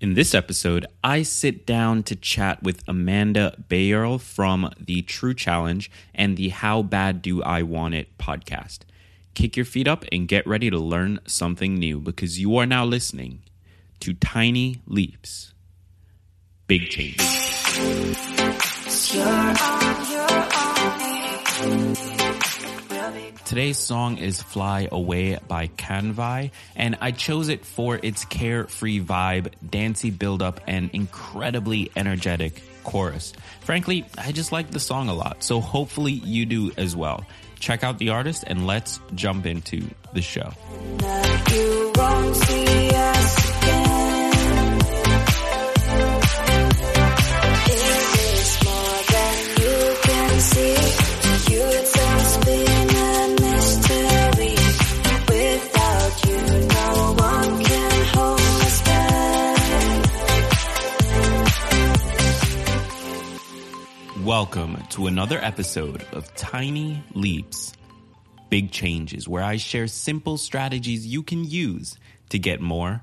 In this episode, I sit down to chat with Amanda Bayerle from the True Challenge and the How Bad Do I Want It podcast. Kick your feet up and get ready to learn something new because you are now listening to Tiny Leaps, Big Change. Today's song is Fly Away by Canvai, and I chose it for its carefree vibe, dancey build up, and incredibly energetic chorus. Frankly, I just like the song a lot, so hopefully you do as well. Check out the artist and let's jump into the show. Welcome to another episode of Tiny Leaps, Big Changes, where I share simple strategies you can use to get more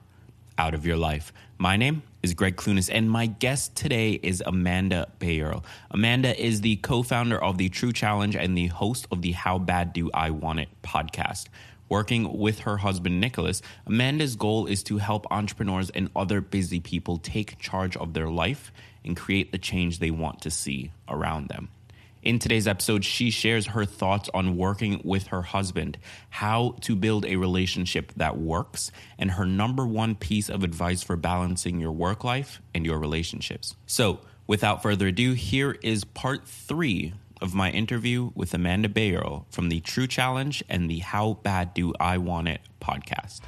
out of your life. My name is Gregg Clunis, and my guest today is Amanda Bayerle. Amanda is the co founder of the True Challenge and the host of the How Bad Do I Want It podcast. Working with her husband Nicholas, Amanda's goal is to help entrepreneurs and other busy people take charge of their life and create the change they want to see around them. In today's episode, she shares her thoughts on working with her husband, how to build a relationship that works, and her number one piece of advice for balancing your work life and your relationships. So, without further ado, here is part three of my interview with Amanda Bayerle from the True Challenge and the How Bad Do I Want It podcast.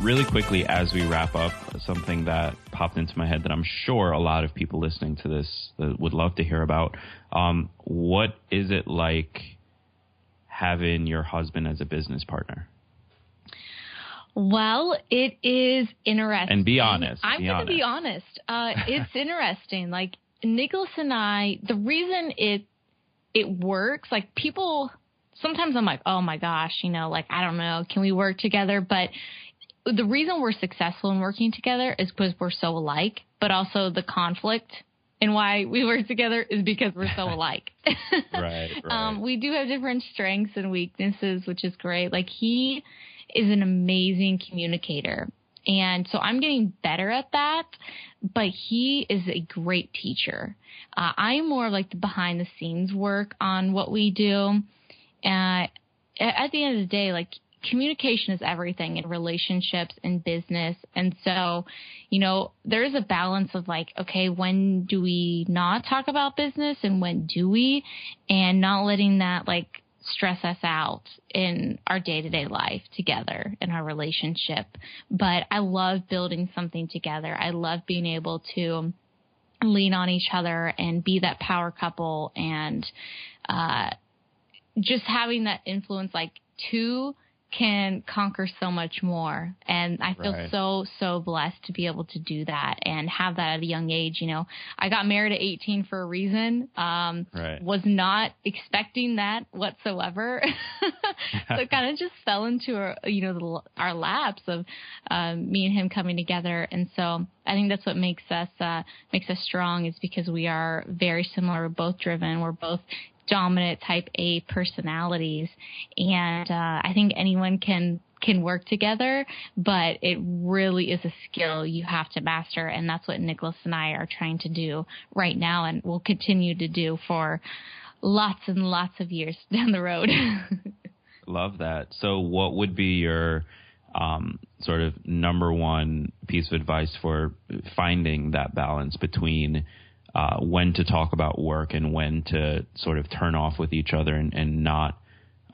Really quickly, as we wrap up, something that popped into my head that I'm sure a lot of people listening to this would love to hear about. Um, what is it like having your husband as a business partner? Well, it is interesting. And be honest. I'm going to be honest. Uh, it's interesting. Like Nicholas and I, the reason it it works, like people. Sometimes I'm like, oh my gosh, you know, like I don't know, can we work together? But the reason we're successful in working together is because we're so alike, but also the conflict and why we work together is because we're so alike. right, right. Um, we do have different strengths and weaknesses, which is great. Like he is an amazing communicator. And so I'm getting better at that, but he is a great teacher. Uh, I'm more like the behind the scenes work on what we do. Uh, at the end of the day, like communication is everything in relationships and business. And so, you know, there's a balance of like, okay, when do we not talk about business and when do we? And not letting that like stress us out in our day to day life together in our relationship. But I love building something together. I love being able to lean on each other and be that power couple and, uh, just having that influence like two can conquer so much more. And I feel right. so, so blessed to be able to do that and have that at a young age. You know, I got married at 18 for a reason. Um, right. was not expecting that whatsoever. so it kind of just fell into our, you know, the, our laps of, um, me and him coming together. And so I think that's what makes us, uh, makes us strong is because we are very similar. We're both driven. We're both dominant type A personalities. And uh, I think anyone can can work together, but it really is a skill you have to master. And that's what Nicholas and I are trying to do right now and will continue to do for lots and lots of years down the road. Love that. So, what would be your um, sort of number one piece of advice for finding that balance between uh, when to talk about work and when to sort of turn off with each other and, and not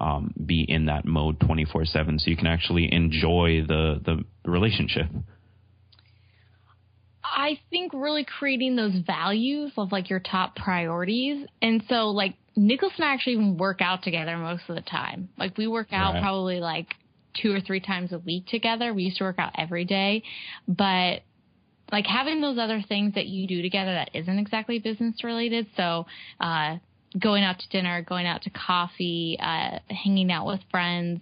um, be in that mode 24 7 so you can actually enjoy the, the relationship? I think really creating those values of like your top priorities. And so, like, Nicholas and I actually even work out together most of the time. Like, we work out right. probably like two or three times a week together. We used to work out every day, but like having those other things that you do together that isn't exactly business related. So, uh, going out to dinner, going out to coffee, uh, hanging out with friends,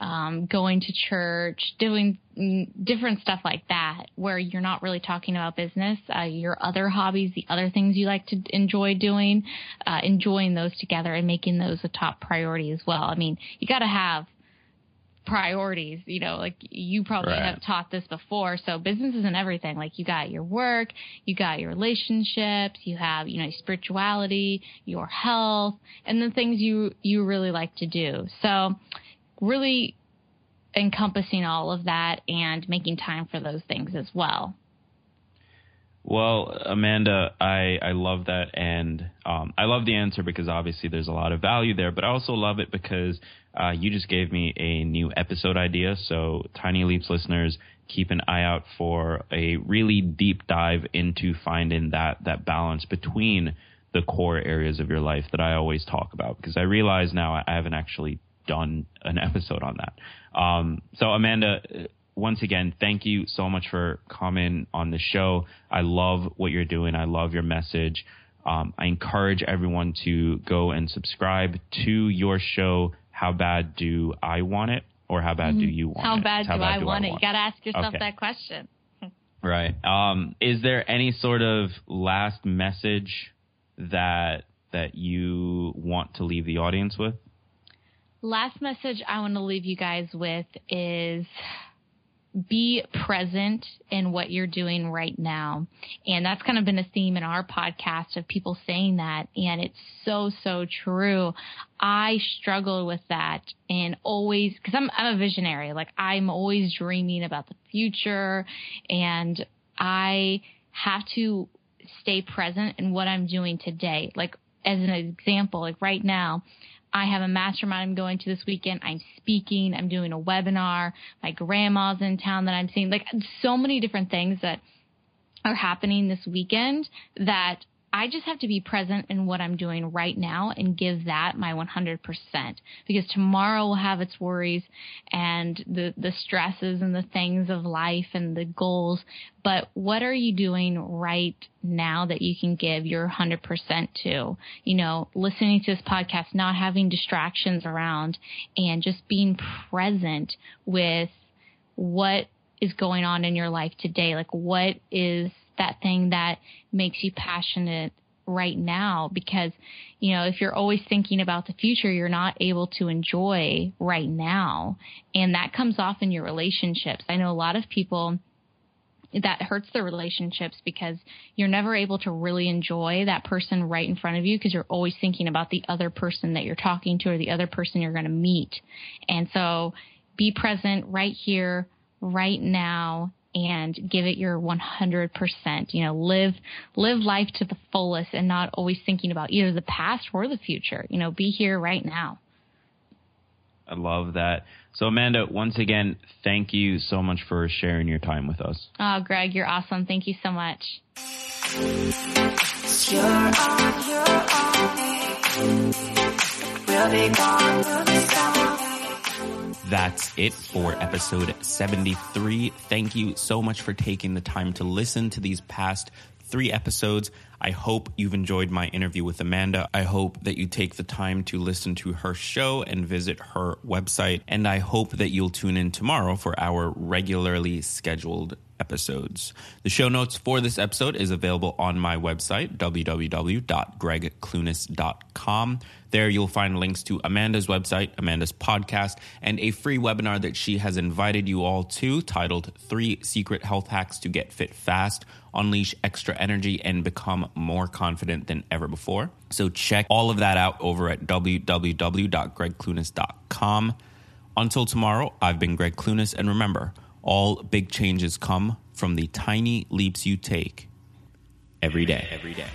um, going to church, doing different stuff like that, where you're not really talking about business, uh, your other hobbies, the other things you like to enjoy doing, uh, enjoying those together and making those a top priority as well. I mean, you got to have priorities. You know, like you probably right. have taught this before. So business isn't everything. Like you got your work, you got your relationships, you have, you know, spirituality, your health, and the things you, you really like to do. So really encompassing all of that and making time for those things as well. Well, Amanda, I, I love that. And um, I love the answer because obviously there's a lot of value there, but I also love it because uh, you just gave me a new episode idea. So, Tiny Leaps listeners, keep an eye out for a really deep dive into finding that, that balance between the core areas of your life that I always talk about because I realize now I haven't actually done an episode on that. Um, so, Amanda, once again, thank you so much for coming on the show. I love what you're doing. I love your message. Um, I encourage everyone to go and subscribe to your show. How bad do I want it, or how bad do mm-hmm. you want how it? Bad how do bad I do want I want it? You got to ask yourself okay. that question. right. Um, is there any sort of last message that that you want to leave the audience with? Last message I want to leave you guys with is be present in what you're doing right now. And that's kind of been a theme in our podcast of people saying that. And it's so, so true. I struggle with that and always, cause I'm, I'm a visionary. Like I'm always dreaming about the future and I have to stay present in what I'm doing today. Like as an example, like right now, I have a mastermind I'm going to this weekend. I'm speaking. I'm doing a webinar. My grandma's in town that I'm seeing. Like so many different things that are happening this weekend that I just have to be present in what I'm doing right now and give that my 100% because tomorrow will have its worries and the, the stresses and the things of life and the goals. But what are you doing right now that you can give your 100% to? You know, listening to this podcast, not having distractions around and just being present with what is going on in your life today. Like what is that thing that makes you passionate right now because you know if you're always thinking about the future you're not able to enjoy right now. And that comes off in your relationships. I know a lot of people that hurts their relationships because you're never able to really enjoy that person right in front of you because you're always thinking about the other person that you're talking to or the other person you're going to meet. And so be present right here right now and give it your 100%. You know, live, live life to the fullest and not always thinking about either the past or the future. You know, be here right now. I love that. So, Amanda, once again, thank you so much for sharing your time with us. Oh, Gregg, you're awesome. Thank you so much. You're on, you're on. That's it for episode 73. Thank you so much for taking the time to listen to these past three episodes. I hope you've enjoyed my interview with Amanda. I hope that you take the time to listen to her show and visit her website. And I hope that you'll tune in tomorrow for our regularly scheduled episodes. The show notes for this episode is available on my website, www.greggclunis.com. There you'll find links to Amanda's website, Amanda's podcast, and a free webinar that she has invited you all to titled Three Secret Health Hacks to Get Fit Fast, Unleash Extra Energy, and Become More Confident Than Ever Before. So check all of that out over at www.greggclunis.com. Until tomorrow, I've been Gregg Clunis, and remember, all big changes come from the tiny leaps you take every day. Every day.